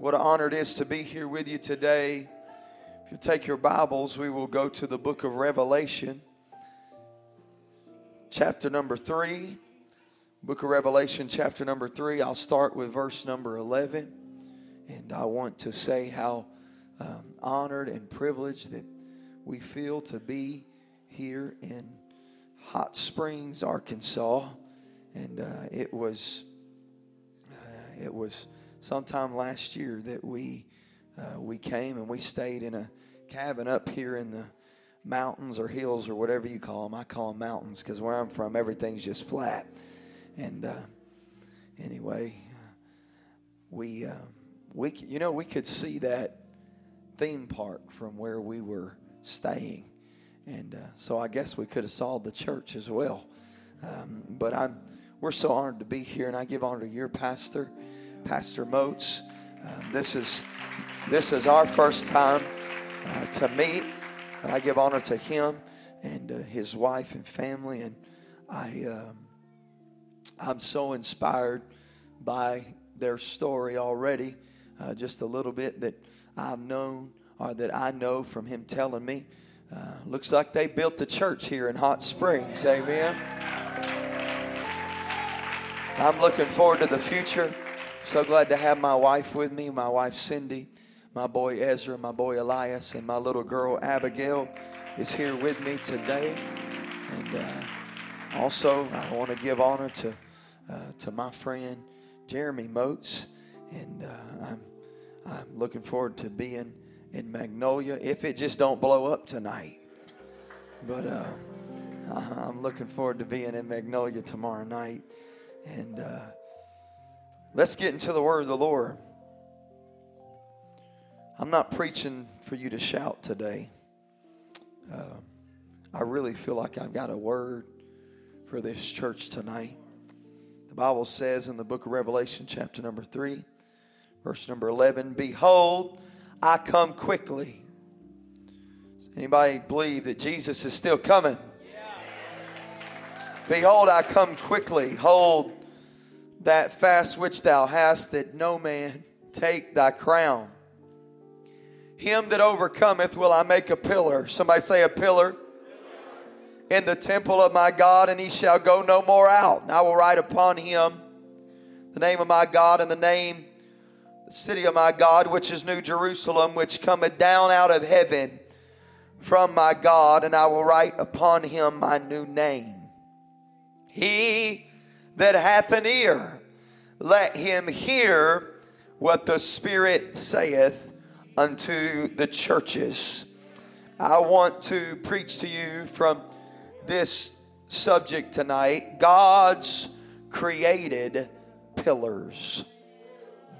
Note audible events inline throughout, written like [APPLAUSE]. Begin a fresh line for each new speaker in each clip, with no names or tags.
What an honor it is to be here with you today. If you take your Bibles, we will go to the book of Revelation, chapter number 3. Book of Revelation, chapter number 3. I'll start with verse number 11. And I want to say how um, honored and privileged that we feel to be here in Hot Springs, Arkansas. And uh, it was, uh, it was sometime last year that we uh, we came and we stayed in a cabin up here in the mountains or hills or whatever you call them. I call them mountains because where I'm from, everything's just flat. And uh, anyway, we uh, we you know we could see that theme park from where we were staying, and uh, so I guess we could have saw the church as well. Um, but I'm we're so honored to be here, and I give honor to your pastor. Pastor Moats. Uh, this is this is our first time uh, to meet. I give honor to him and uh, his wife and family, and I um, I'm so inspired by their story already. Uh, just a little bit that I've known or that I know from him telling me. Uh, looks like they built the church here in Hot Springs. Amen. I'm looking forward to the future. So glad to have my wife with me, my wife Cindy, my boy Ezra, my boy Elias, and my little girl Abigail is here with me today. And uh, also, I want to give honor to uh, to my friend Jeremy Moats, and uh, I'm I'm looking forward to being in Magnolia if it just don't blow up tonight. But uh, [LAUGHS] I'm looking forward to being in Magnolia tomorrow night, and uh, Let's get into the word of the Lord. I'm not preaching for you to shout today. Uh, I really feel like I've got a word for this church tonight. The Bible says in the book of Revelation, chapter number 3, verse number 11 Behold, I come quickly. Does anybody believe that Jesus is still coming? Behold, I come quickly. Hold that fast which thou hast, that no man [LAUGHS] take thy crown. Him that overcometh will I make a pillar. Somebody say a pillar. In the temple of my God, and he shall go no more out. And I will write upon him the name of my God and the name, the city of my God, which is New Jerusalem, which cometh down out of heaven from my God, and I will write upon him my new name. He that hath an ear, let him hear what the Spirit saith unto the churches. I want to preach to you from this subject tonight God's created pillars.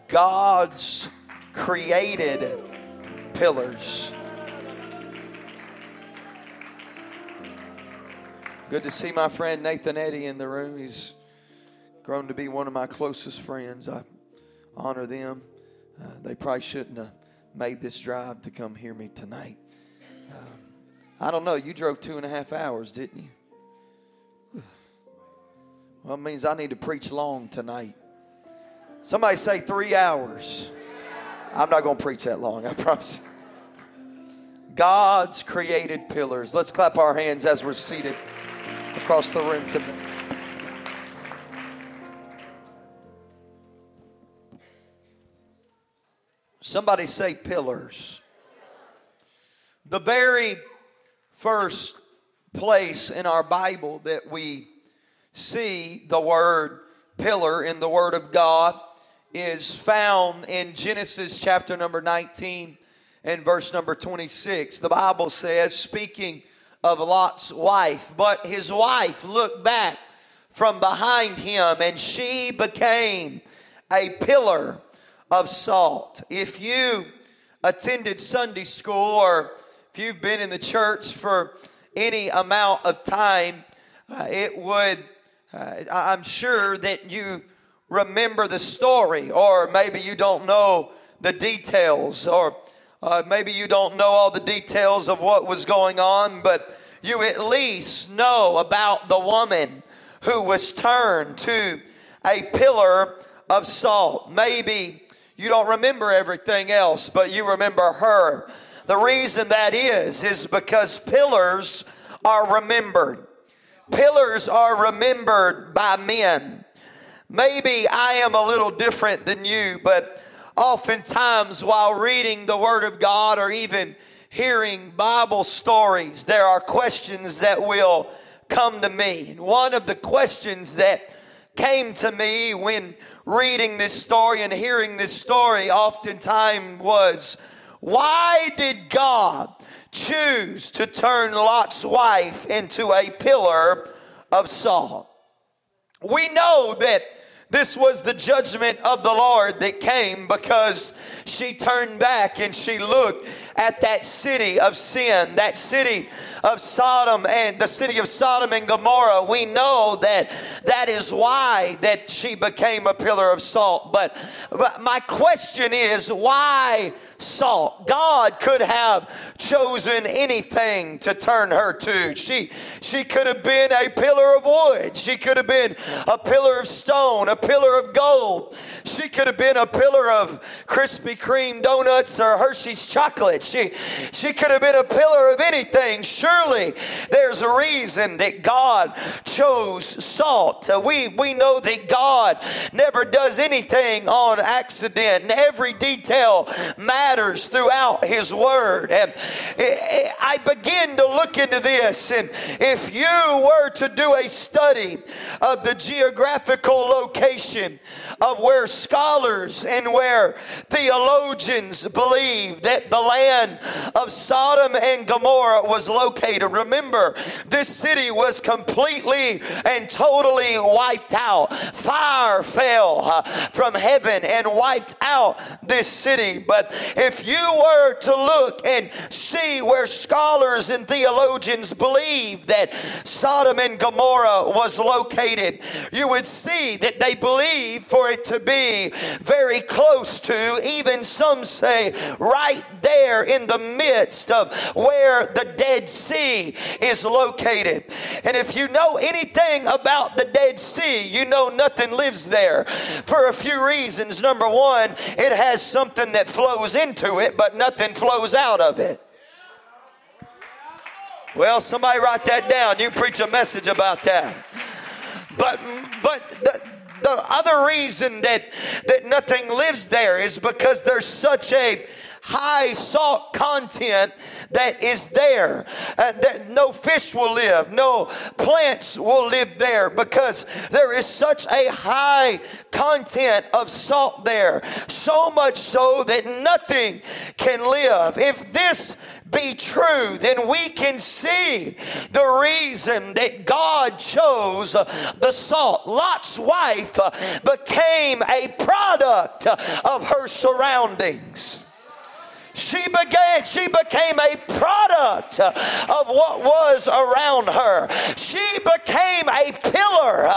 God's created pillars. Good to see my friend Nathan Eddy in the room. He's grown to be one of my closest friends. I honor them. Uh, they probably shouldn't have made this drive to come hear me tonight. Uh, I don't know. You drove two and a half hours, didn't you? [SIGHS] Well, it means I need to preach long tonight. Somebody say three hours. I'm not going to preach that long, I [LAUGHS] promise. God's created pillars. Let's clap our hands as we're seated across the room today. Somebody say pillars. The very first place in our Bible that we see the word pillar in the Word of God is found in Genesis chapter number 19 and verse number 26. The Bible says, speaking of Lot's wife. But his wife looked back from behind him, and she became a pillar of salt. If you attended Sunday school or if you've been in the church for any amount of time, uh, it would, uh, I'm sure that you remember the story, or maybe you don't know the details, or uh, maybe you don't know all the details of what was going on, but you at least know about the woman who was turned to a pillar of salt. Maybe You don't remember everything else, but you remember her. The reason that is, is because pillars are remembered. Pillars are remembered by men. Maybe I am a little different than you, but oftentimes while reading the Word of God or even hearing Bible stories, there are questions that will come to me. And one of the questions that came to me when reading this story and hearing this story oftentimes was why did God choose to turn Lot's wife into a pillar of salt? We know that this was the judgment of the Lord that came because she turned back and she looked at that city of sin, that city of Sodom and the city of Sodom and Gomorrah. We know that that is why that she became a pillar of salt. But, but my question is why salt? God could have chosen anything to turn her to. She she could have been a pillar of wood. She could have been a pillar of stone, a pillar of gold. She could have been a pillar of Krispy Kreme donuts or Hershey's chocolate. She, she could have been a pillar of anything. Surely there's a reason that God chose salt. Uh, we, we know that God never does anything on accident, and every detail matters throughout His Word. And I begin to look into this, and if you were to do a study of the geographical location of where scholars and where theologians believe that the land of Sodom and Gomorrah was located. Remember, this city was completely and totally wiped out. Fire fell uh, from heaven and wiped out this city. But if you were to look and see where scholars and theologians believe that Sodom and Gomorrah was located, you would see that they believe for it to be very close to, even some say right there in the midst of where the Dead Sea is located. And if you know anything about the Dead Sea, you know nothing lives there for a few reasons. Number one, it has something that flows into it, but nothing flows out of it. Well, somebody write that down. You preach a message about that. But but the, the other reason that that nothing lives there is because there's such a high salt content that is there. Uh, that no fish will live, no plants will live there because there is such a high content of salt there. So much so that nothing can live. If this be true, then we can see the reason that God chose the salt. Lot's wife became a product of her surroundings. She began, she became a product of what was around her. She became a pillar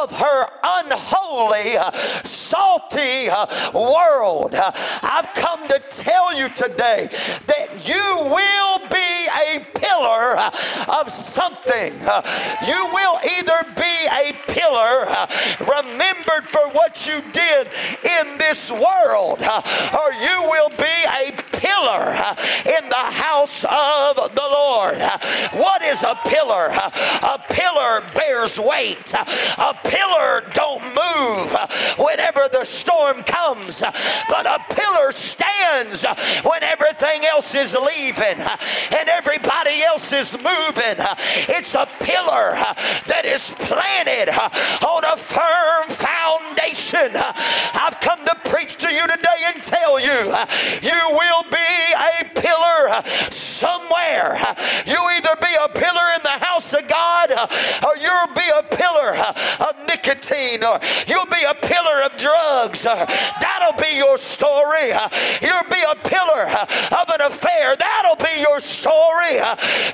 of her unholy, salty world. I've come to tell you today that you will be a pillar of something. You will either be a pillar remembered for what you did in this world, or is a pillar? A pillar bears weight. A pillar don't move whenever the storm comes, but a pillar stands when everything else is leaving and everybody else is moving. It's a pillar that is planted on a firm foundation. I've come to preach to you today and tell you, you will be a pillar somewhere. You either be a pillar in the house of God uh, or you'll be a pillar of nicotine or uh, you'll be a pillar of drugs. Uh, that'll be your story. Uh, you'll be a pillar of an affair. That'll be your story.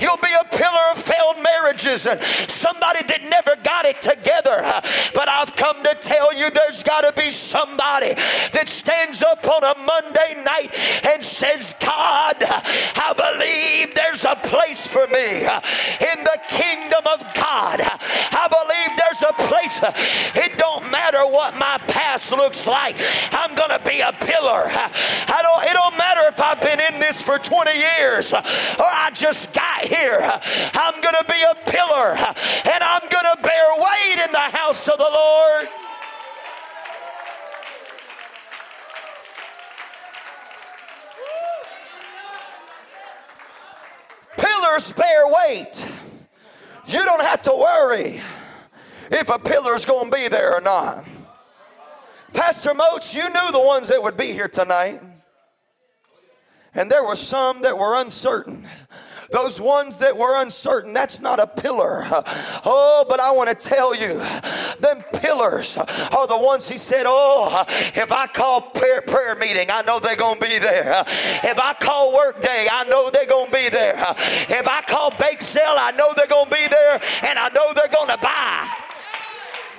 You'll be a pillar of failed marriages and somebody that never got it together. But I've come to tell you there's got to be somebody that stands up on a Monday night and says, God, I believe there's a place for me in the kingdom of God. I believe there's a place. It don't matter what my past looks like. I'm going to be a pillar. I don't, it don't matter if I've been in this for 20 years or I just got here. I'm going to be a pillar and I'm going to bear weight in the house of the Lord. Pillars bear weight. You don't have to worry if a pillar's going to be there or not. Pastor Moats, you knew the ones that would be here tonight. And there were some that were uncertain. Those ones that were uncertain, that's not a pillar. Oh, but I want to tell you, them pillars are the ones he said, Oh, if I call prayer, prayer meeting, I know they're going to be there. If I call work day, I know they're going to be there. If I call bake sale, I know they're going to be there and I know they're going to buy.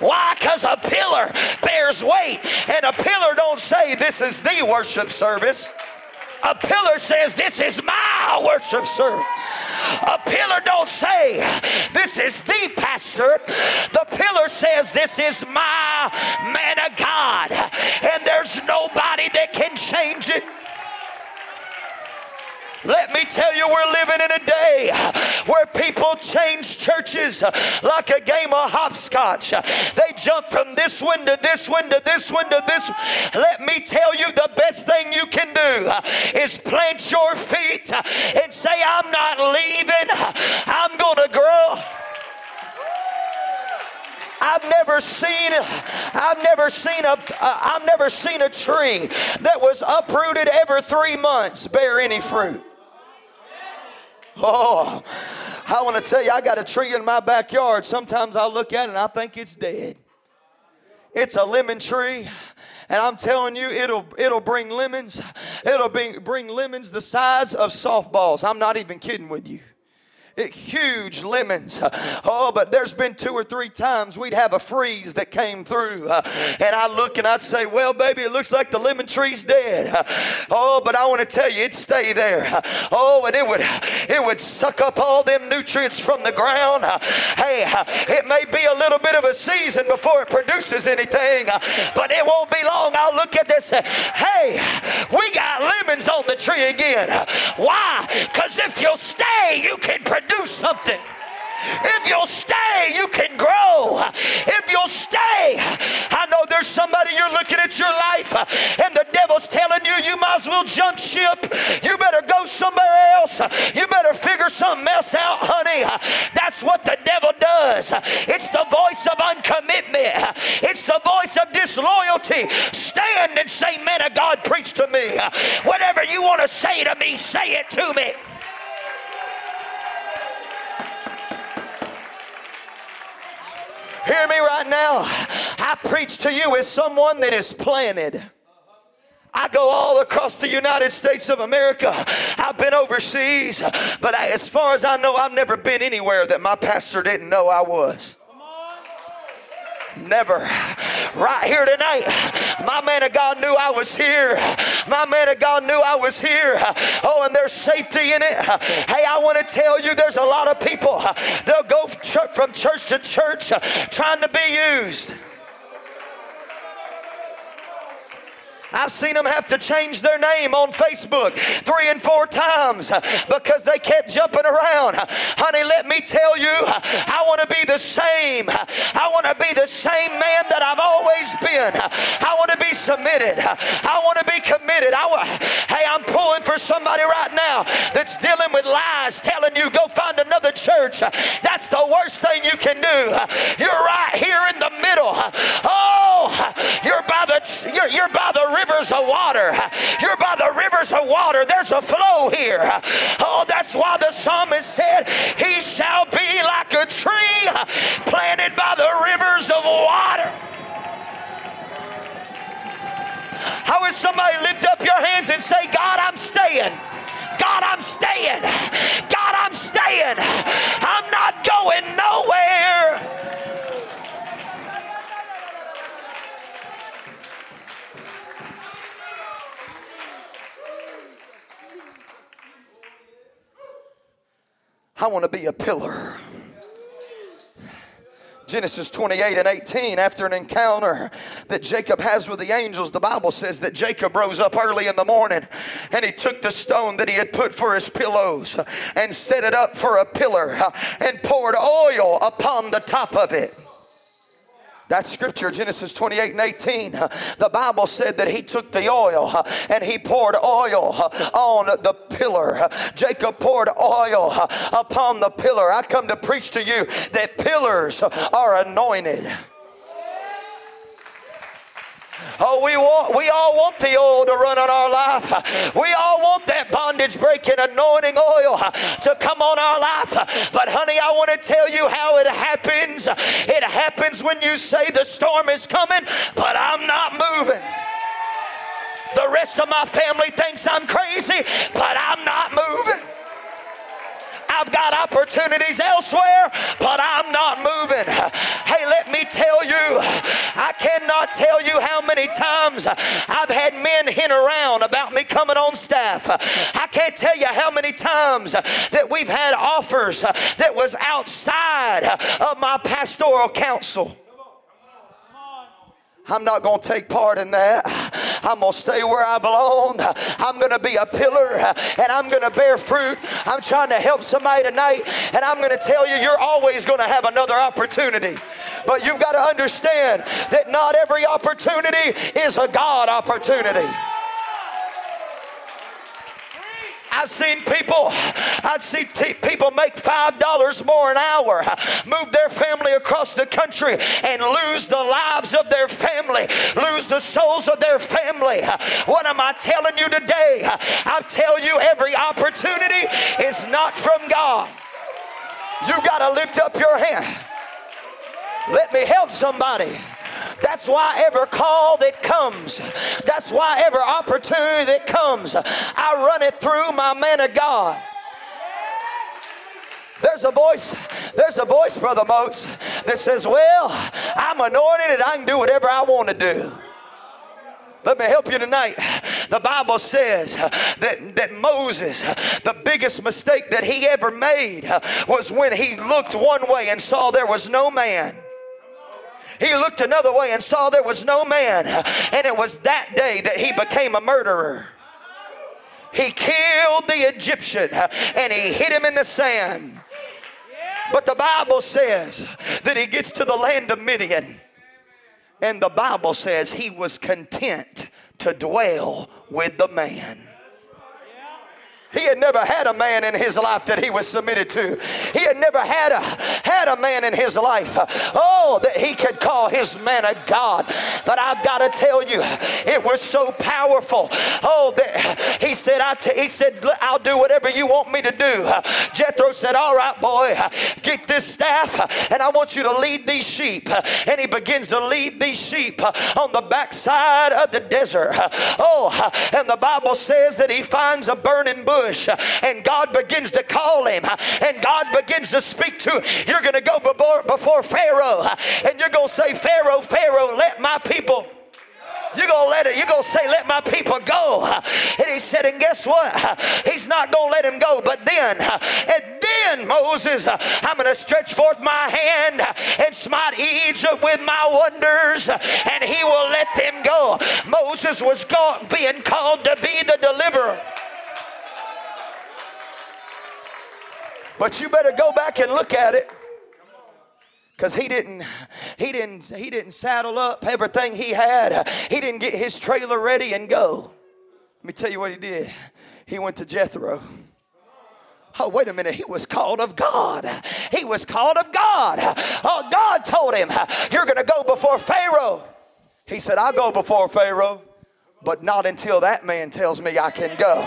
Why? Because a pillar bears weight, and a pillar don't say this is the worship service. A pillar says this is my worship service. A pillar don't say this is the pastor. The pillar says this is my man of God, and there's nobody that can change it. Let me tell you, we're living in a day where people change churches like a game of hopscotch. They jump from this one to this one to this one to this. Let me tell you, the best thing you can do is plant your feet and say, I'm not leaving, I'm going to grow. I've never seen I've never seen a uh, have never seen a tree that was uprooted every 3 months bear any fruit. Oh, I want to tell you, I got a tree in my backyard. Sometimes I look at it and I think it's dead. It's a lemon tree. And I'm telling you, it'll it'll bring lemons. It'll bring, bring lemons the size of softballs. I'm not even kidding with you huge lemons. Oh, but there's been two or three times we'd have a freeze that came through. And I look and I'd say, Well, baby, it looks like the lemon tree's dead. Oh, but I want to tell you, it'd stay there. Oh, and it would it would suck up all them nutrients from the ground. Hey, it may be a little bit of a season before it produces anything, but it won't be long. I'll look at this. Hey, we got lemons on the tree again. Why? Because if you'll stay, you can produce do something. If you'll stay, you can grow. If you'll stay, I know there's somebody you're looking at your life and the devil's telling you you might as well jump ship. You better go somewhere else. You better figure something else out, honey. That's what the devil does. It's the voice of uncommitment, it's the voice of disloyalty. Stand and say, Man of God, preach to me. Whatever you want to say to me, say it to me. Hear me right now. I preach to you as someone that is planted. I go all across the United States of America. I've been overseas, but as far as I know, I've never been anywhere that my pastor didn't know I was. Never. Right here tonight, my man of God knew I was here. My man of God knew I was here. Oh, and there's safety in it. Hey, I want to tell you there's a lot of people, they'll go from church to church trying to be used. I've seen them have to change their name on Facebook three and four times because they kept jumping around. Honey, let me tell you, I want to be the same. I want to be the same man that I've always been. I want to be submitted. I want to be committed. I want, hey, I'm pulling for somebody right now that's dealing with lies, telling you go find another church. That's the worst thing you can do. You're right here in the middle. Oh, you're by the you're, you're by the rivers of water. You're by the rivers of water. There's a flow here. Oh, that's why the psalmist said, He shall be like a tree planted by the rivers of water. How would somebody lift up your hands and say, God, I'm staying? God, I'm staying. God, I'm staying. I'm not going nowhere. I want to be a pillar. Genesis 28 and 18, after an encounter that Jacob has with the angels, the Bible says that Jacob rose up early in the morning and he took the stone that he had put for his pillows and set it up for a pillar and poured oil upon the top of it. That scripture, Genesis 28 and 18, the Bible said that he took the oil uh, and he poured oil uh, on the pillar. Jacob poured oil uh, upon the pillar. I come to preach to you that pillars are anointed. Oh, we want, we all want the oil to run on our life. We all want that bondage breaking anointing oil to come on our life. But honey, I want to tell you how it happens. It happens when you say the storm is coming, but I'm not moving. The rest of my family thinks I'm crazy, but I'm not moving. I've got opportunities elsewhere, but I'm not moving. Hey, let me tell you, I cannot tell you how many times I've had men hint around about me coming on staff. I can't tell you how many times that we've had offers that was outside of my pastoral counsel. I'm not going to take part in that. I'm going to stay where I belong. I'm going to be a pillar and I'm going to bear fruit. I'm trying to help somebody tonight and I'm going to tell you, you're always going to have another opportunity. But you've got to understand that not every opportunity is a God opportunity. I've seen people, I've seen t- people make $5 more an hour, move their family across the country and lose the lives of their family, lose the souls of their family. What am I telling you today? I tell you, every opportunity is not from God. You got to lift up your hand. Let me help somebody. That's why every call that comes, that's why every opportunity that comes, I run it through my man of God. There's a voice, there's a voice, Brother Moats, that says, Well, I'm anointed and I can do whatever I want to do. Let me help you tonight. The Bible says that, that Moses, the biggest mistake that he ever made was when he looked one way and saw there was no man. He looked another way and saw there was no man. And it was that day that he became a murderer. He killed the Egyptian and he hit him in the sand. But the Bible says that he gets to the land of Midian. And the Bible says he was content to dwell with the man. He had never had a man in his life that he was submitted to. He had never had a had a man in his life. Oh, that he could call his man a God. But I've got to tell you, it was so powerful. Oh, that he said, I t- he said, I'll do whatever you want me to do. Jethro said, All right, boy, get this staff, and I want you to lead these sheep. And he begins to lead these sheep on the backside of the desert. Oh, and the Bible says that he finds a burning bush bush and God begins to call him and God begins to speak to him. You're going to go before, before Pharaoh and you're going to say, Pharaoh, Pharaoh, let my people. You're gonna let it, you're gonna say, let my people go. And he said, and guess what? He's not gonna let him go. But then, and then Moses, I'm gonna stretch forth my hand and smite Egypt with my wonders, and he will let them go. Moses was being called to be the deliverer. But you better go back and look at it. Because he didn't, he didn't, he didn't saddle up everything he had. He didn't get his trailer ready and go. Let me tell you what he did. He went to Jethro. Oh, wait a minute. He was called of God. He was called of God. Oh, God told him, You're going to go before Pharaoh. He said, I'll go before Pharaoh, but not until that man tells me I can go.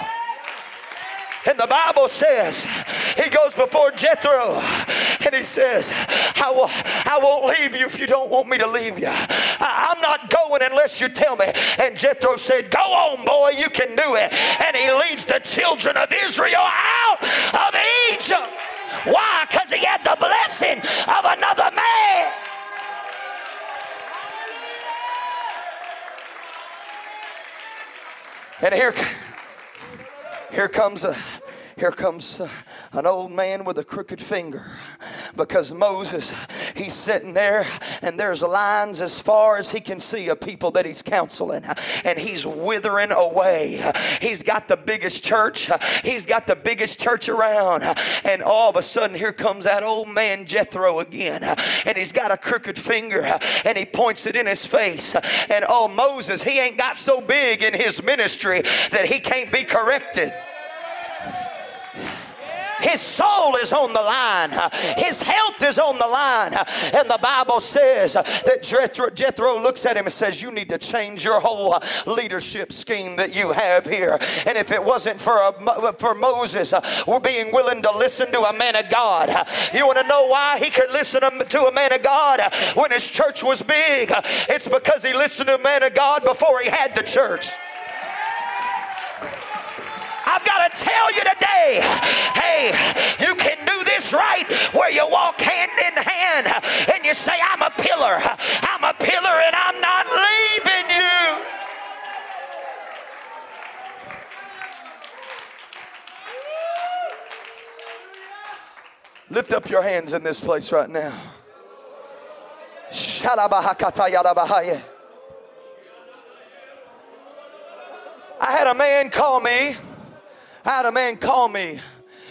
And the Bible says, he goes before Jethro and he says, I, will, I won't leave you if you don't want me to leave you. I, I'm not going unless you tell me. And Jethro said, Go on, boy, you can do it. And he leads the children of Israel out of Egypt. Why? Because he had the blessing of another man. And here, here comes a here comes uh, an old man with a crooked finger because Moses He's sitting there, and there's lines as far as he can see of people that he's counseling, and he's withering away. He's got the biggest church, he's got the biggest church around, and all of a sudden, here comes that old man Jethro again, and he's got a crooked finger, and he points it in his face. And oh, Moses, he ain't got so big in his ministry that he can't be corrected. His soul is on the line. His health is on the line. And the Bible says that Jethro, Jethro looks at him and says, You need to change your whole leadership scheme that you have here. And if it wasn't for, a, for Moses uh, we're being willing to listen to a man of God, you want to know why he could listen to a man of God when his church was big? It's because he listened to a man of God before he had the church. I've got to tell you today hey, you can do this right where you walk hand in hand and you say, I'm a pillar. I'm a pillar and I'm not leaving you. Lift up your hands in this place right now. I had a man call me I had a man call me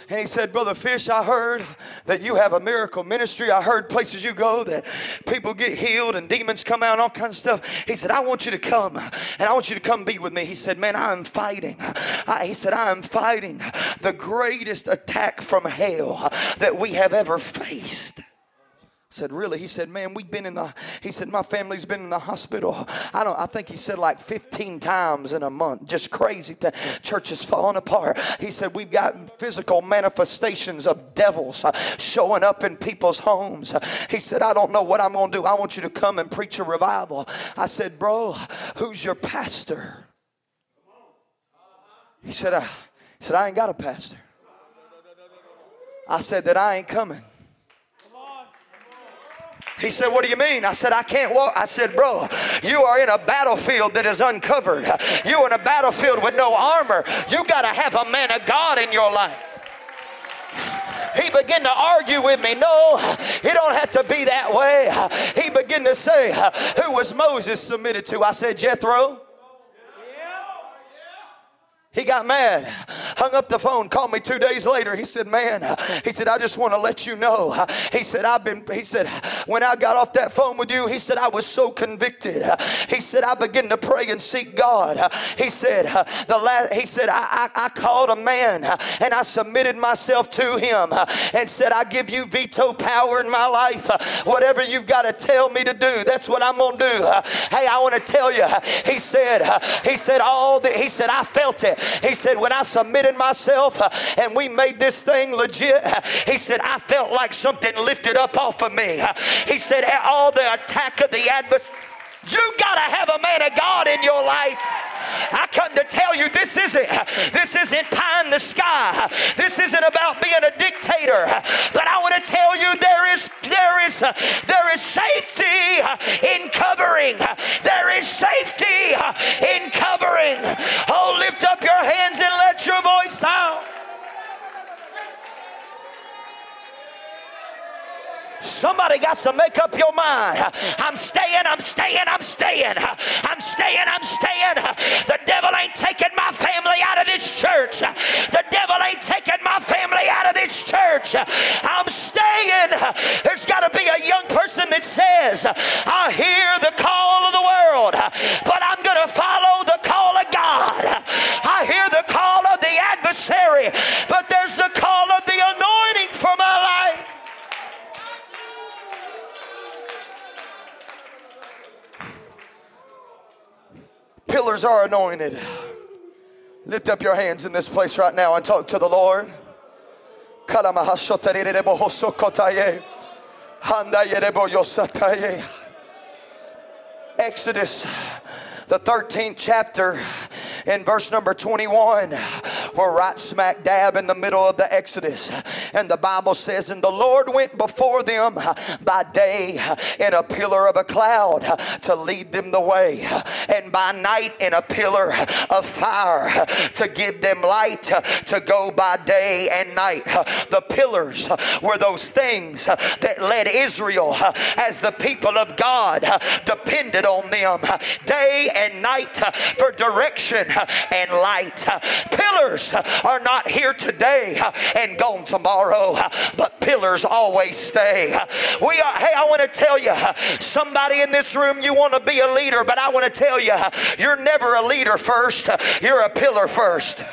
and he said, Brother Fish, I heard that you have a miracle ministry. I heard places you go that people get healed and demons come out and all kinds of stuff. He said, I want you to come and I want you to come be with me. He said, Man, I'm fighting. I, he said, I am fighting the greatest attack from hell that we have ever faced said, really? He said, man, we've been in the, he said, my family's been in the hospital. I don't, I think he said like 15 times in a month. Just crazy. The church is falling apart. He said, we've got physical manifestations of devils uh, showing up in people's homes. He said, I don't know what I'm going to do. I want you to come and preach a revival. I said, bro, who's your pastor? He said, I, he said, I ain't got a pastor. I said that I ain't coming. He said, What do you mean? I said, I can't walk. I said, Bro, you are in a battlefield that is uncovered. You're in a battlefield with no armor. You got to have a man of God in your life. He began to argue with me. No, it don't have to be that way. He began to say, Who was Moses submitted to? I said, Jethro. He got mad, hung up the phone, called me two days later. He said, Man, he said, I just want to let you know. He said, I've been, he said, when I got off that phone with you, he said, I was so convicted. He said, I began to pray and seek God. He said, the last, he said, I, I, I called a man and I submitted myself to him and said, I give you veto power in my life. Whatever you've got to tell me to do, that's what I'm going to do. Hey, I want to tell you, he said, he said, all that, he said, I felt it. He said, When I submitted myself uh, and we made this thing legit, uh, he said, I felt like something lifted up off of me. Uh, he said, All the attack of the adversary. You got to have a man of God in your life. I come to tell you this isn't this isn't pie in the sky. This isn't about being a dictator. But I want to tell you there is there is there is safety in covering. There is safety in covering. Oh, lift up your hands and let your voice out. Somebody got to make up your mind. I'm staying, I'm staying, I'm staying. I'm staying, I'm staying. The devil ain't taking my family out of this church. The devil ain't taking my family out of this church. I'm staying. There's got to be a young person that says, I hear the call of the world, but I'm going to follow the call of God. I hear the call of the adversary, but there's the call Pillars are anointed. Lift up your hands in this place right now and talk to the Lord. Exodus, the 13th chapter, in verse number 21. We're right smack dab in the middle of the Exodus. And the Bible says, And the Lord went before them by day in a pillar of a cloud to lead them the way, and by night in a pillar of fire to give them light to go by day and night. The pillars were those things that led Israel as the people of God depended on them day and night for direction and light. Pillars are not here today and gone tomorrow, but pillars always stay. We are, hey, I want to tell you, somebody in this room, you want to be a leader, but I want to tell you, you're never a leader first, you're a pillar first.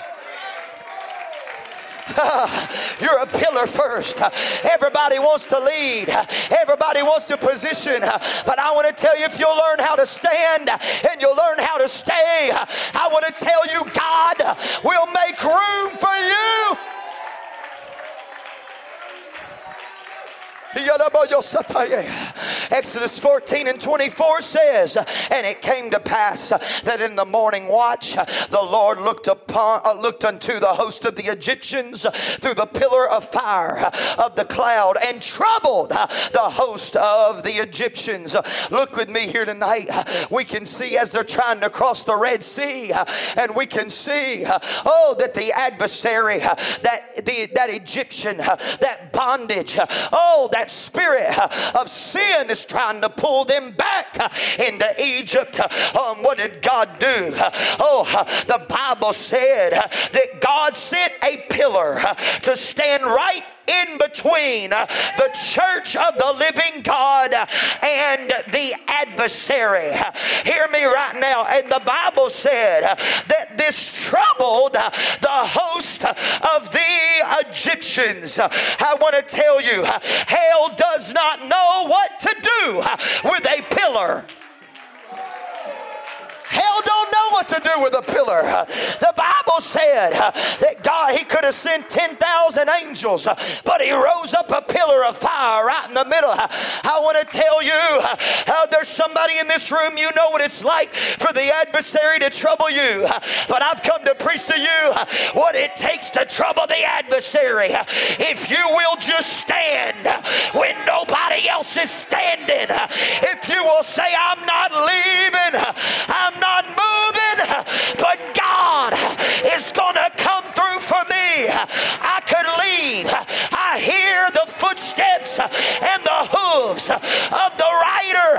[LAUGHS] You're a pillar first. Everybody wants to lead, everybody wants to position. But I want to tell you if you'll learn how to stand and you'll learn how to stay, I want to tell you God will make room for you. Exodus 14 and 24 says, And it came to pass that in the morning watch the Lord looked upon uh, looked unto the host of the Egyptians through the pillar of fire of the cloud and troubled the host of the Egyptians. Look with me here tonight. We can see as they're trying to cross the Red Sea, and we can see, oh, that the adversary, that the that Egyptian, that bondage, oh, that that spirit uh, of sin is trying to pull them back uh, into Egypt. Um, what did God do? Uh, oh, the Bible said that God sent a pillar to stand right in between the church of the living God and the adversary. Hear me right now. And the Bible said that this troubled the host of the Egyptians. I want to tell you, hell does not know what to do with a pillar. Hell don't know what to do with a pillar. The Bible said that God, He could have sent 10,000 angels, but He rose up a pillar of fire right in the middle. I want to tell you, uh, there's somebody in this room, you know what it's like for the adversary to trouble you. But I've come to preach to you what it takes to trouble the adversary. If you will just stand when nobody else is standing, if you will say, I'm not leaving, I'm not moving, but God is going to come through for me. I could leave. I hear the footsteps and the hooves of the rider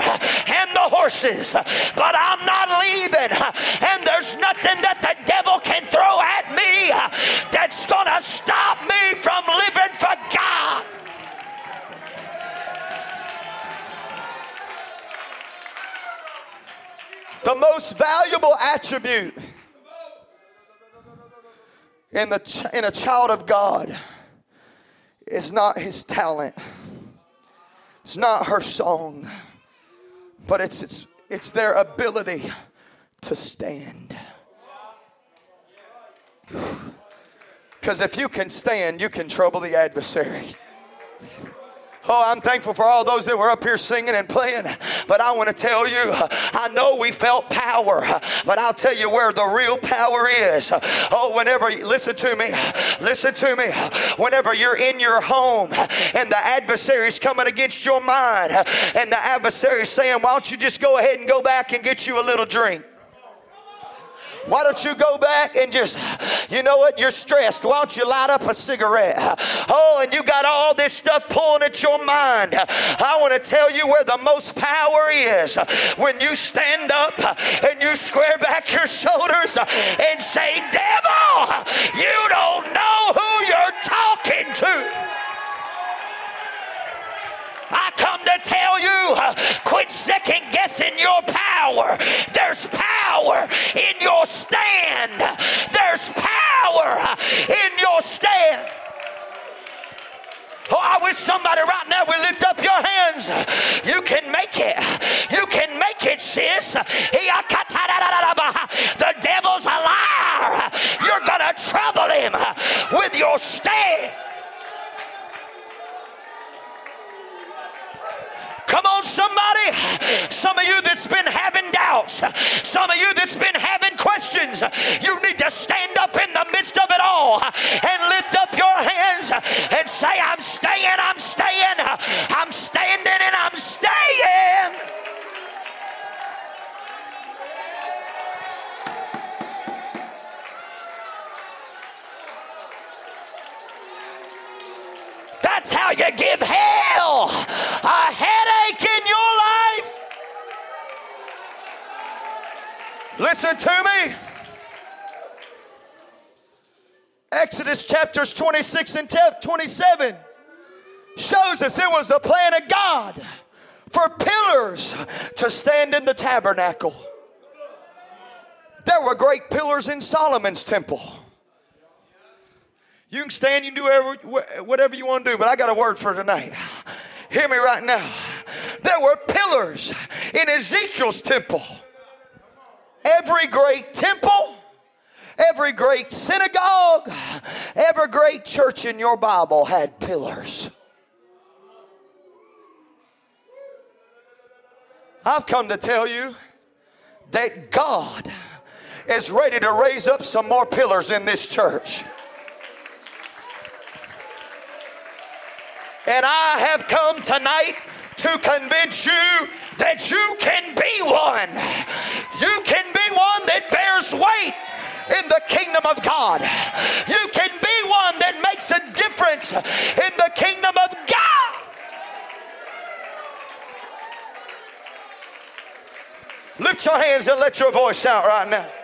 and the horses, but I'm not leaving. And there's nothing that the devil can throw at me that's going to stop me from living for God. The most valuable attribute in, the, in a child of God is not his talent, it's not her song, but it's, it's, it's their ability to stand. Because if you can stand, you can trouble the adversary. Oh, I'm thankful for all those that were up here singing and playing. But I want to tell you, I know we felt power, but I'll tell you where the real power is. Oh, whenever, listen to me, listen to me. Whenever you're in your home and the adversary's coming against your mind, and the adversary's saying, Why don't you just go ahead and go back and get you a little drink? Why don't you go back and just, you know what, you're stressed. Why don't you light up a cigarette? Oh, and you got all this stuff pulling at your mind. I want to tell you where the most power is when you stand up and you square back your shoulders and say, Devil, you don't know who you're talking to. To tell you quit second guessing your power. There's power in your stand. There's power in your stand. Oh, I wish somebody right now would lift up your hands. You can make it. You can make it, sis. The devil's a liar. You're going to trouble him with your stand. Come on, somebody, some of you that's been having doubts, some of you that's been having questions, you need to stand up in the midst of it all and lift up your hands and say, I'm staying, I'm staying, I'm standing, and I'm staying. That's how you give hell a headache in your life. Listen to me. Exodus chapters 26 and 27 shows us it was the plan of God for pillars to stand in the tabernacle. There were great pillars in Solomon's temple. You can stand, you can do whatever you want to do, but I got a word for tonight. Hear me right now. There were pillars in Ezekiel's temple. Every great temple, every great synagogue, every great church in your Bible had pillars. I've come to tell you that God is ready to raise up some more pillars in this church. And I have come tonight to convince you that you can be one. You can one that bears weight in the kingdom of God. You can be one that makes a difference in the kingdom of God. Lift your hands and let your voice out right now.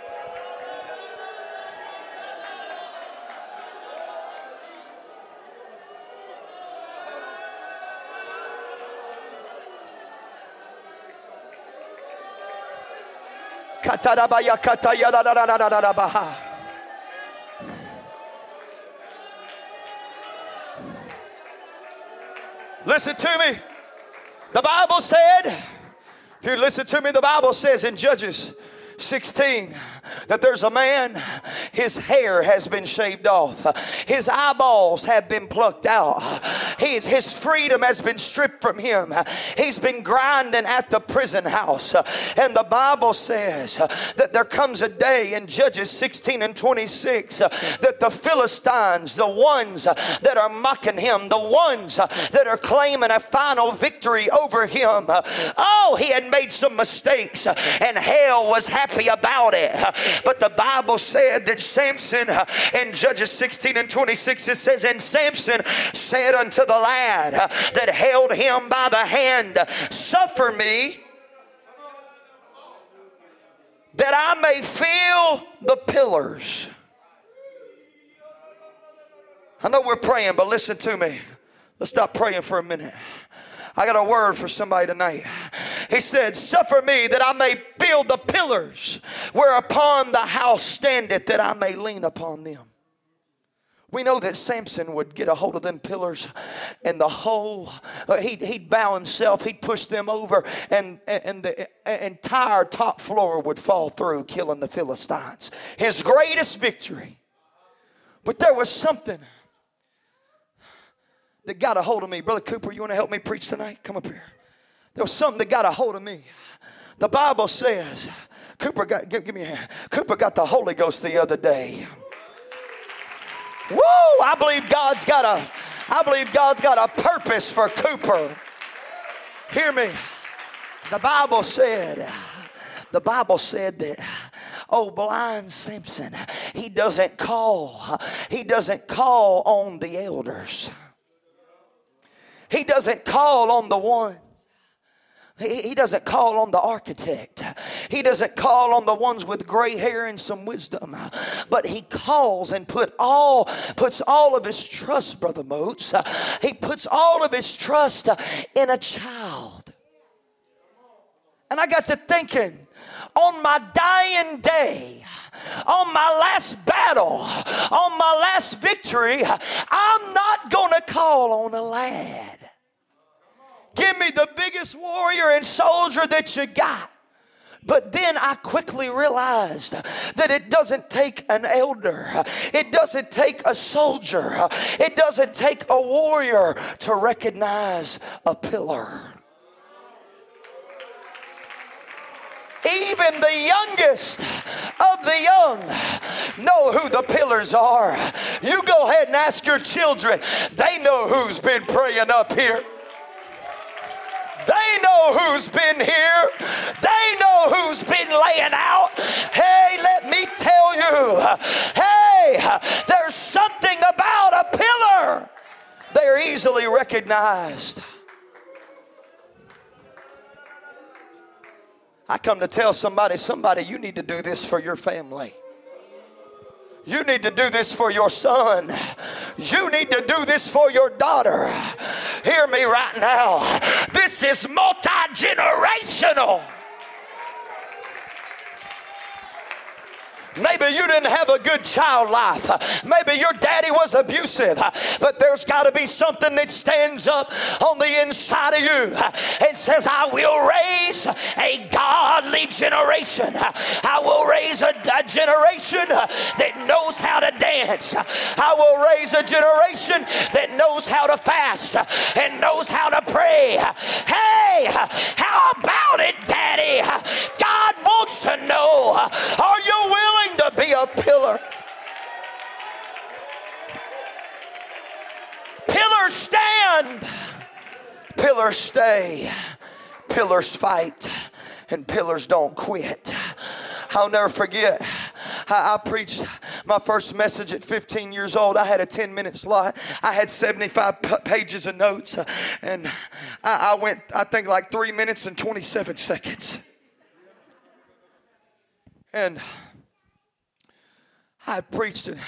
Listen to me. The Bible said, here, listen to me. The Bible says in Judges 16 that there's a man, his hair has been shaved off, his eyeballs have been plucked out, his, his freedom has been stripped from him, he's been grinding at the prison house. And the Bible says that there comes a day in Judges 16 and 26 that the Philistines, the ones that are mocking him, the ones that are claiming a final victory over him, oh, he had made some mistakes and hell was happy about it. But the Bible said that Samson in Judges 16 and 26 it says, And Samson said unto the lad that held him by the hand, Suffer me that I may feel the pillars. I know we're praying, but listen to me. Let's stop praying for a minute. I got a word for somebody tonight. He said, Suffer me that I may build the pillars whereupon the house standeth, that I may lean upon them. We know that Samson would get a hold of them pillars and the whole, uh, he'd, he'd bow himself, he'd push them over, and, and the entire top floor would fall through, killing the Philistines. His greatest victory. But there was something that got a hold of me. Brother Cooper, you want to help me preach tonight? Come up here. There was something that got a hold of me. The Bible says, Cooper got, give, give me a hand. Cooper got the Holy Ghost the other day. Woo! I believe God's got a, I believe God's got a purpose for Cooper. Hear me. The Bible said, the Bible said that oh blind Samson, he doesn't call, he doesn't call on the elders. He doesn't call on the one he, doesn't call on the architect. He doesn't call on the ones with gray hair and some wisdom. But he calls and put all puts all of his trust, Brother Moats. He puts all of his trust in a child. And I got to thinking, on my dying day, on my last battle, on my last victory, I'm not going to call on a lad. Give me the biggest warrior and soldier that you got. But then I quickly realized that it doesn't take an elder, it doesn't take a soldier, it doesn't take a warrior to recognize a pillar. Even the youngest of the young know who the pillars are. You go ahead and ask your children, they know who's been praying up here. They know who's been here. They know who's been laying out. Hey, let me tell you, hey, there's something about a pillar. They're easily recognized. I come to tell somebody, somebody, you need to do this for your family. You need to do this for your son. You need to do this for your daughter. Hear me right now. This is multi generational. Maybe you didn't have a good child life. Maybe your daddy was abusive. But there's got to be something that stands up on the inside of you and says, I will raise a godly generation. I will raise a, a generation that knows how to dance. I will raise a generation that knows how to fast and knows how to pray. Hey, how about it, Daddy? God wants to know are you willing? To be a pillar. Pillars stand, pillars stay, pillars fight, and pillars don't quit. I'll never forget. I, I, preached my first message at 15 years old. I had a 10 minute slot. I had 75 p- pages of notes, and I went, I think, like three minutes and 27 seconds. And I preached and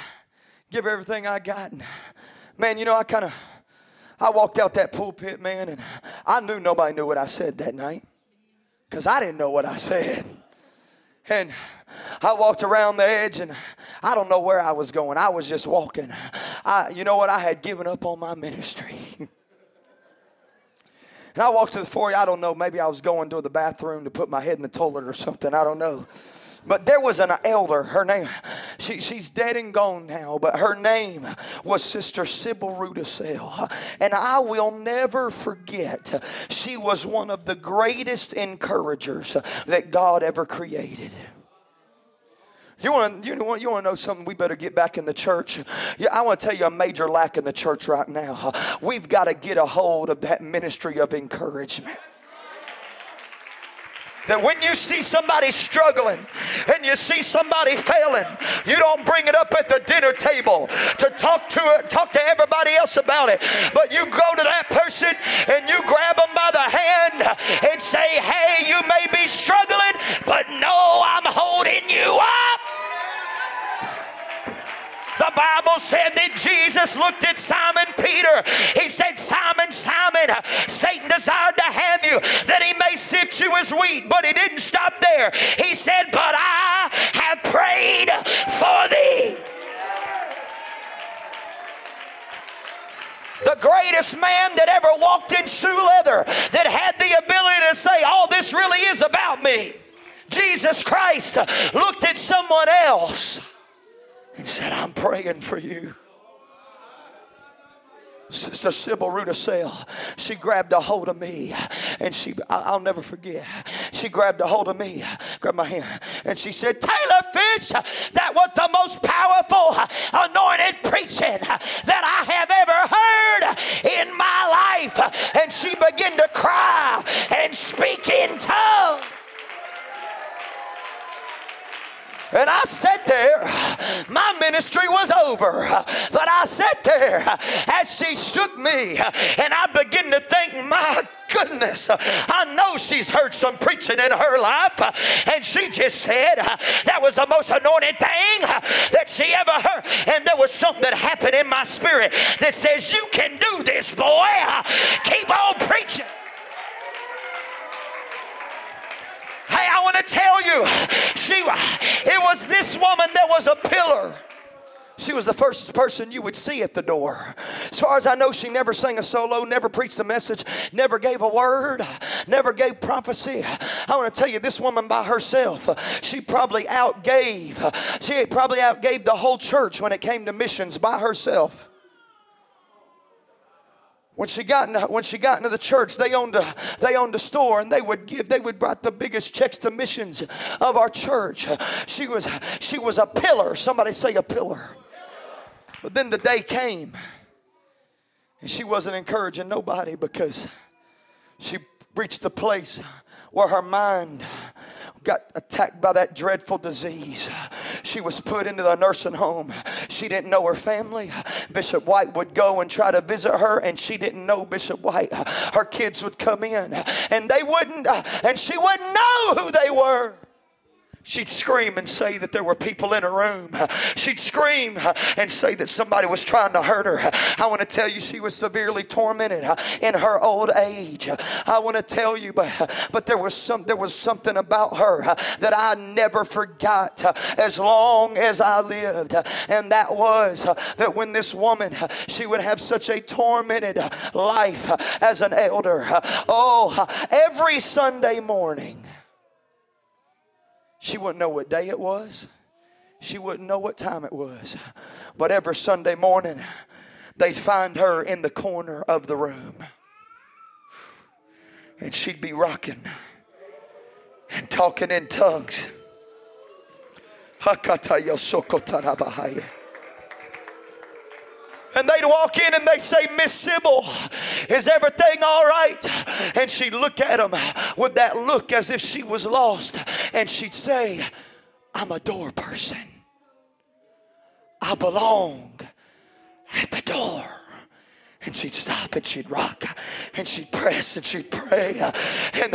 give everything I got. And man, you know, I kind of I walked out that pulpit, man, and I knew nobody knew what I said that night because I didn't know what I said. And I walked around the edge and I don't know where I was going. I was just walking. I, you know what? I had given up on my ministry. [LAUGHS] and I walked to the foyer. I don't know. Maybe I was going to the bathroom to put my head in the toilet or something. I don't know. But there was an elder, her name, she, she's dead and gone now, but her name was Sister Sybil Rudisell. And I will never forget, she was one of the greatest encouragers that God ever created. You want to you want you want to know something? We better get back in the church. Yeah, I want to tell you a major lack in the church right now. We've got to get a hold of that ministry of encouragement that when you see somebody struggling and you see somebody failing, you don't bring it up at the dinner table to talk to talk to everybody else about it, but you go to that person and you grab them by the hand and say, "Hey, you may be struggling, but no, I'm holding you up." The Bible said that Jesus looked at Simon Peter. He said, Simon, Simon, Satan desired to have you that he may sift you as wheat. But he didn't stop there. He said, But I have prayed for thee. the greatest man that ever walked in shoe leather, that had the ability to say, All oh, this really is about me. Jesus Christ looked at someone else and said, I'm praying for you. Sister Sybil Rudisell, she grabbed a hold of me and she, I'll never forget, she grabbed a hold of me, grabbed my hand, and she said, Taylor Fitch, that was the most powerful anointed preaching that I have ever heard in my life. And she began to cry and speak in tongues. And I sat there. My ministry was over. But I sat there as she shook me. And I began to think, my goodness, I know she's heard some preaching in her life. And she just said that was the most anointed thing that she ever heard. And there was something that happened in my spirit that says, You can do this, boy. Keep on preaching. I want to tell you, she it was this woman that was a pillar. She was the first person you would see at the door. As far as I know, she never sang a solo, never preached a message, never gave a word, never gave prophecy. I want to tell you, this woman by herself, she probably outgave, she probably outgave the whole church when it came to missions by herself. When she got into, when she got into the church, they owned a they owned a store and they would give they would write the biggest checks to missions of our church. She was she was a pillar. Somebody say a pillar. But then the day came and she wasn't encouraging nobody because she reached the place where her mind got attacked by that dreadful disease. She was put into the nursing home. She didn't know her family. Bishop White would go and try to visit her, and she didn't know Bishop White. Her kids would come in, and they wouldn't, and she wouldn't know who they were. She'd scream and say that there were people in her room. She'd scream and say that somebody was trying to hurt her. I want to tell you, she was severely tormented in her old age. I want to tell you, but, but there was some there was something about her that I never forgot as long as I lived, and that was that when this woman she would have such a tormented life as an elder. Oh, every Sunday morning she wouldn't know what day it was. She wouldn't know what time it was. But every Sunday morning, they'd find her in the corner of the room. And she'd be rocking and talking in tongues. And they'd walk in and they'd say, Miss Sybil, is everything all right? And she'd look at them with that look as if she was lost. And she'd say, I'm a door person. I belong at the door. And she'd stop and she'd rock and she'd press and she'd pray. And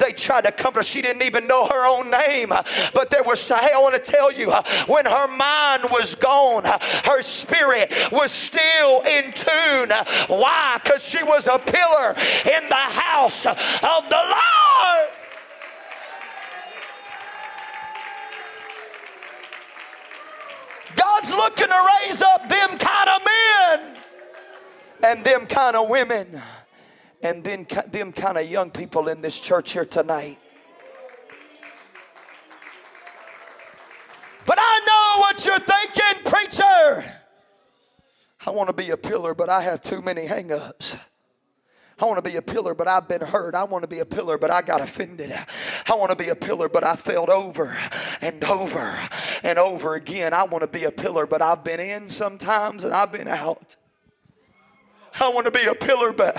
they tried to comfort her. She didn't even know her own name. But there was, hey, I want to tell you, when her mind was gone, her spirit was still in tune. Why? Because she was a pillar in the house of the Lord. God's looking to raise up them kind of men and them kind of women and then them kind of young people in this church here tonight. But I know what you're thinking, preacher. I want to be a pillar, but I have too many hangups. I want to be a pillar, but I've been hurt. I want to be a pillar, but I got offended. I want to be a pillar, but I failed over and over and over again. I want to be a pillar, but I've been in sometimes and I've been out. I want to be a pillar, but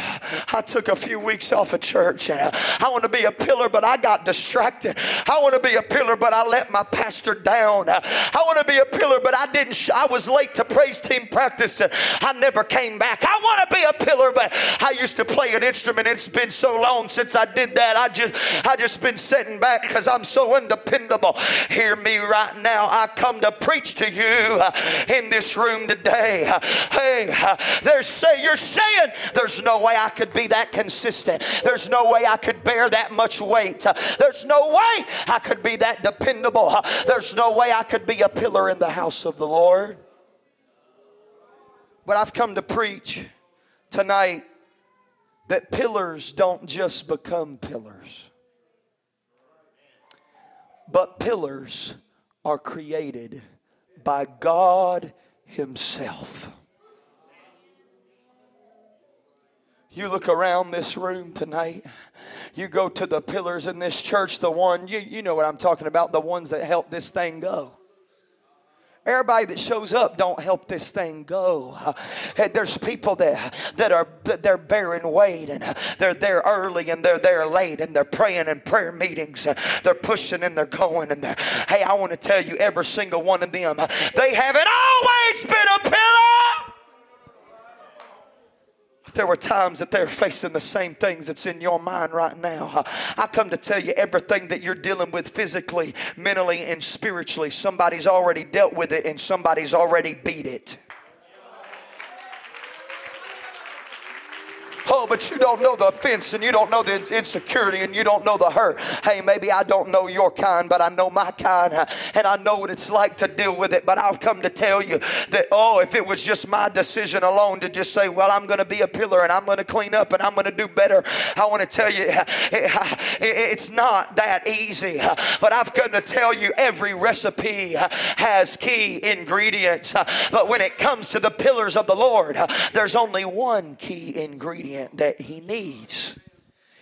I took a few weeks off of church. I want to be a pillar, but I got distracted. I want to be a pillar, but I let my pastor down. I want to be a pillar, but I didn't. Sh- I was late to praise team practice. And I never came back. I want to be a pillar, but I used to play an instrument. It's been so long since I did that. I just, I just been sitting back because I'm so undependable. Hear me right now. I come to preach to you uh, in this room today. Hey, uh, there's say you're saying there's no way I could be that consistent. There's no way I could bear that much weight. There's no way I could be that dependable. There's no way I could be a pillar in the house of the Lord. But I've come to preach tonight that pillars don't just become pillars, but pillars are created by God Himself. You look around this room tonight. You go to the pillars in this church, the one, you, you know what I'm talking about, the ones that help this thing go. Everybody that shows up don't help this thing go. There's people that that are that they're bearing weight and they're there early and they're there late and they're praying in prayer meetings. They're pushing and they're going and they're. Hey, I want to tell you, every single one of them, they haven't always been a pillar. There were times that they're facing the same things that's in your mind right now. I come to tell you everything that you're dealing with physically, mentally, and spiritually, somebody's already dealt with it and somebody's already beat it. Oh, but you don't know the offense and you don't know the insecurity and you don't know the hurt. Hey, maybe I don't know your kind, but I know my kind and I know what it's like to deal with it. But I've come to tell you that, oh, if it was just my decision alone to just say, well, I'm going to be a pillar and I'm going to clean up and I'm going to do better, I want to tell you, [LAUGHS] [LAUGHS] it's not that easy. But I've come to tell you, every recipe has key ingredients. But when it comes to the pillars of the Lord, there's only one key ingredient that He needs.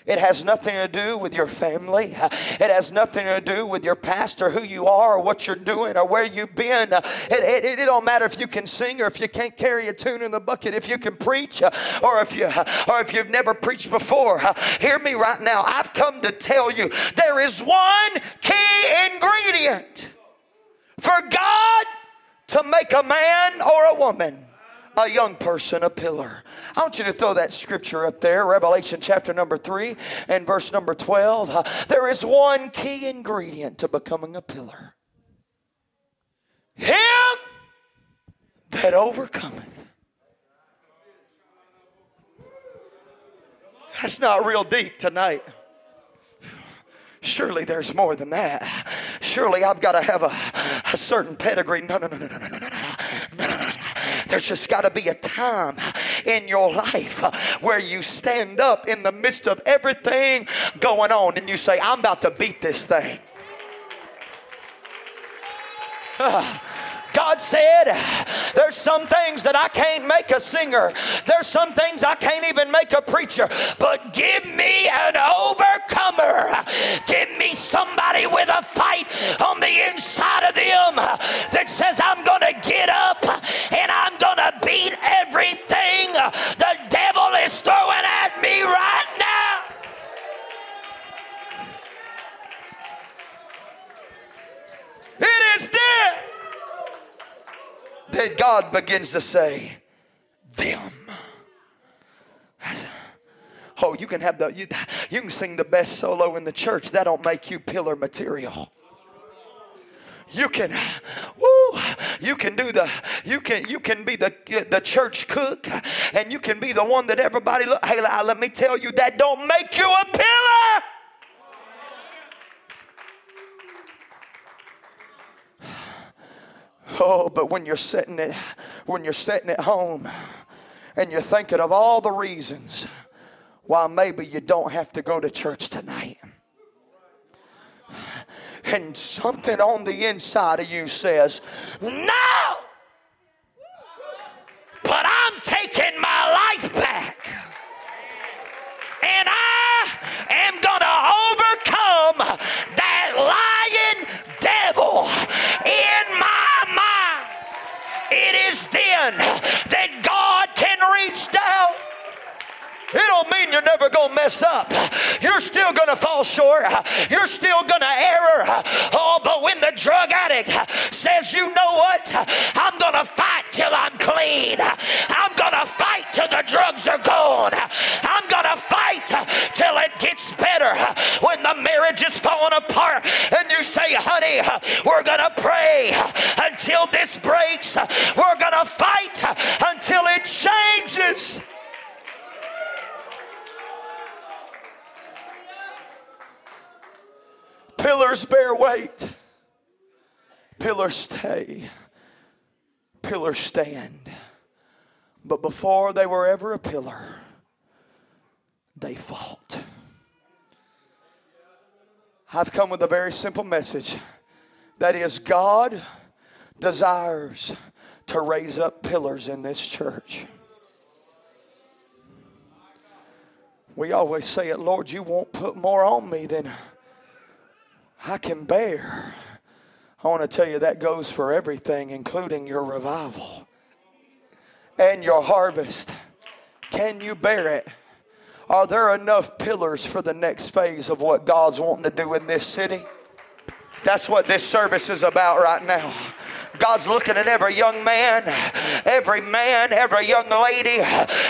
It has nothing to do with your family. It has nothing to do with your pastor, who you are, or what you're doing, or where you've been. It, it, it, don't matter if you can sing or if you can't carry a tune in the bucket, if you can preach, or if you or if you've never preached before. Hear me right now. I've come to tell you there is one key ingredient for God to make a man or a woman a young person a pillar. I want you to throw that scripture up there, Revelation chapter number 3 and verse number 12. Uh, there is one key ingredient to becoming a pillar Him that overcometh. That's not real deep tonight. Surely there's more than that. Surely I've got to have a, a certain pedigree. No, no, no, no, no, no, no, no. There's just got to be a time in your life where you stand up in the midst of everything going on and you say, I'm about to beat this thing. God said, There's some things that I can't make a singer, there's some things I can't even make a preacher, but give me an overcomer. Give me somebody with a fight on the inside of them that says, I'm going to get up and that God begins to say, them. Oh, you can have the you, you can sing the best solo in the church. That don't make you pillar material. You can, woo, you can do the, you can, you can be the the church cook, and you can be the one that everybody look. Hey, let me tell you, that don't make you a pillar. Oh, but when you're sitting at when you're sitting at home and you're thinking of all the reasons why maybe you don't have to go to church tonight. And something on the inside of you says, No! But I'm taking my life back. And I am going to overcome that lying devil in my then that God can reach down. It don't mean you're never going to mess up. You're still going to fall short. You're still going to error. Oh, but when the drug addict says, you know what? I'm going to fight till I'm clean. I'm going to fight till the drugs are gone. I'm going to fight till it gets better. When the marriage is falling apart and you say, honey, we're going to pray Pillars bear weight. Pillars stay. Pillars stand. But before they were ever a pillar, they fought. I've come with a very simple message. That is, God desires to raise up pillars in this church. We always say it, Lord, you won't put more on me than I can bear. I want to tell you that goes for everything, including your revival and your harvest. Can you bear it? Are there enough pillars for the next phase of what God's wanting to do in this city? That's what this service is about right now. God's looking at every young man, every man, every young lady,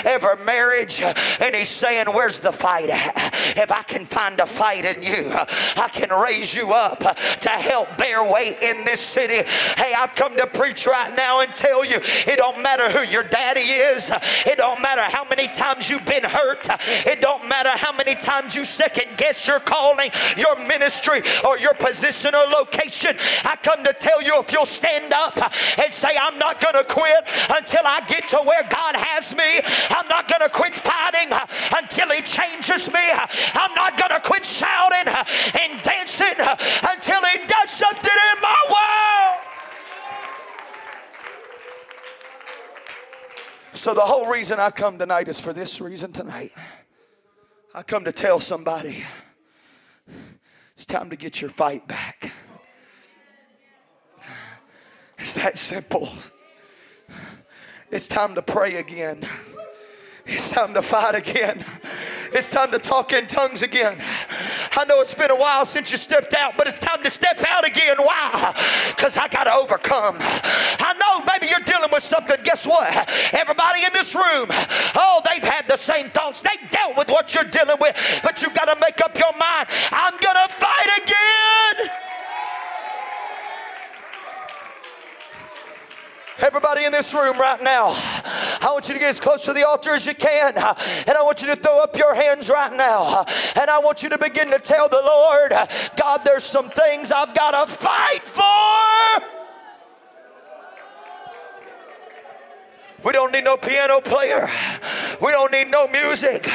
every marriage, and He's saying, Where's the fight at? if I can find a fight in you, I can raise you up to help bear weight in this city. Hey, I've come to preach right now and tell you it don't matter who your daddy is, it don't matter how many times you've been hurt, it don't matter how many times you second guess your calling, your ministry, or your position or location. I come to tell you if you'll stand up and say, I'm not going to quit until I get to where God has me, I'm not going to quit fighting until He changes me, I'm not going to quit shouting and dancing until He does something in my world. So, the whole reason I come tonight is for this reason tonight. I come to tell somebody it's time to get your fight back. It's that simple. It's time to pray again. It's time to fight again. It's time to talk in tongues again. I know it's been a while since you stepped out, but it's time to step out again. Why? Because I got to overcome. I know maybe you're dealing with something. Guess what? Everybody in this room, oh, they've had the same thoughts. They've dealt with what you're dealing with, but you've got to make up your mind. I'm going to fight again. Everybody in this room right now, I want you to get as close to the altar as you can. And I want you to throw up your hands right now. And I want you to begin to tell the Lord, God, there's some things I've got to fight for. We don't need no piano player. We don't need no music.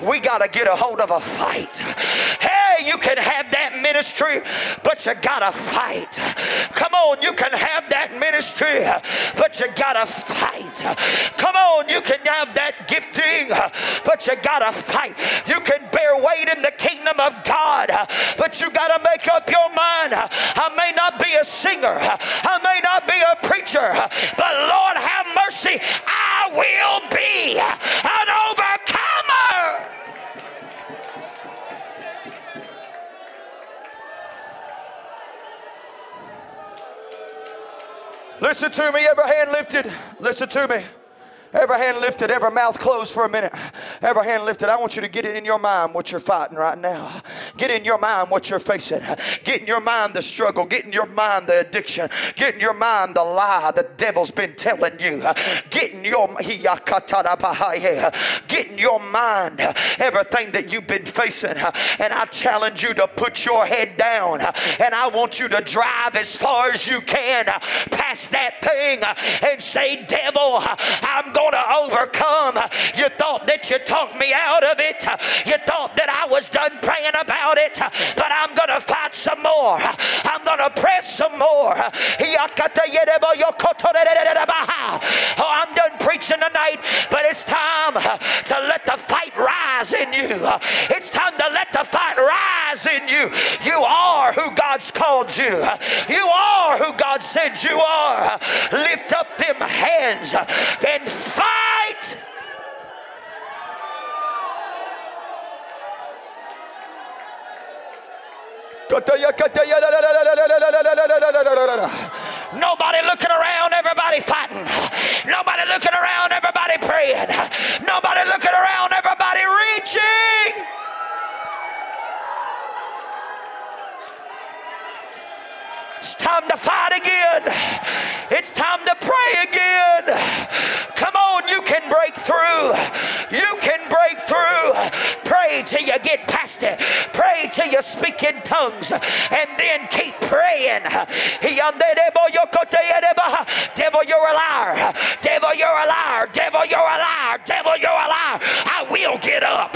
We got to get a hold of a fight. Hey, you can have that ministry, but you got to fight. Come on, you can have that ministry, but you got to fight. Come on, you can have that gifting, but you got to fight. You can bear weight in the kingdom of God, but you got to make up your mind. I may not be a singer, I may not be a preacher, but Lord have mercy. I will be an overcomer. Listen to me, every hand lifted. Listen to me. Every hand lifted, every mouth closed for a minute. Every hand lifted. I want you to get it in your mind what you're fighting right now. Get in your mind what you're facing. Get in your mind the struggle. Get in your mind the addiction. Get in your mind the lie the devil's been telling you. Get in your get in your mind everything that you've been facing. And I challenge you to put your head down. And I want you to drive as far as you can past that thing and say, Devil, I'm going going to overcome. You thought that you talked me out of it. You thought that I was done praying about it, but I'm going to fight some more. I'm going to press some more. Oh, I'm done preaching tonight, but it's time to let the fight rise in you. It's time to let the fight rise in you. You are who God's called you. You are who God said you are. Lift up them hands and fight. Nobody looking around, everybody fighting. Nobody looking around, everybody praying. Nobody looking around, everybody reaching. It's time to fight again. It's time to pray again. Come on, you can break through. You can break through. Pray till you get past it. Pray till you speak in tongues and then keep praying. Devil, you're a liar. Devil, you're a liar. Devil, you're a liar. Devil, you're a liar. I will get up.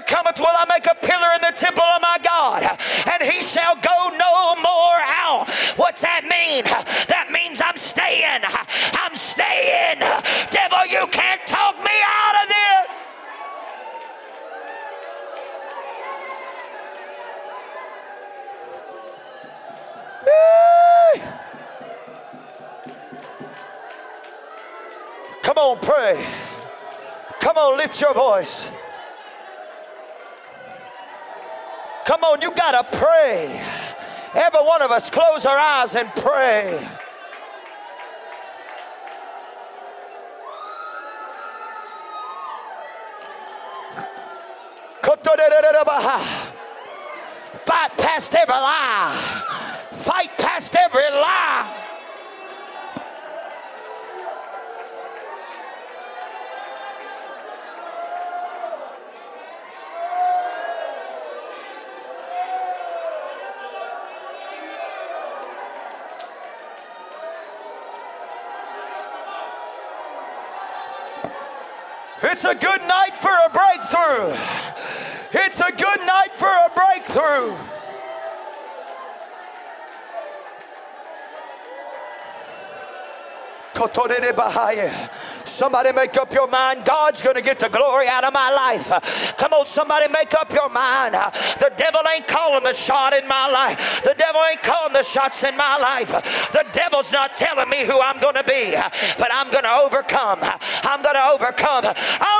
there cometh will I make a pillar in the temple of my God, and he shall go no more out. What's that mean? That means I'm staying. I'm staying. Devil, you can't talk me out of this. Come on, pray. Come on, lift your voice. Come on, you got to pray. Every one of us close our eyes and pray. Fight past every lie. Fight past every lie. It's a good night for a breakthrough. It's a good night for a breakthrough. Somebody make up your mind. God's going to get the glory out of my life. Come on, somebody make up your mind. The devil ain't calling the shot in my life. The devil ain't calling the shots in my life. The devil's not telling me who I'm going to be, but I'm going to overcome. I'm going to overcome. I'm to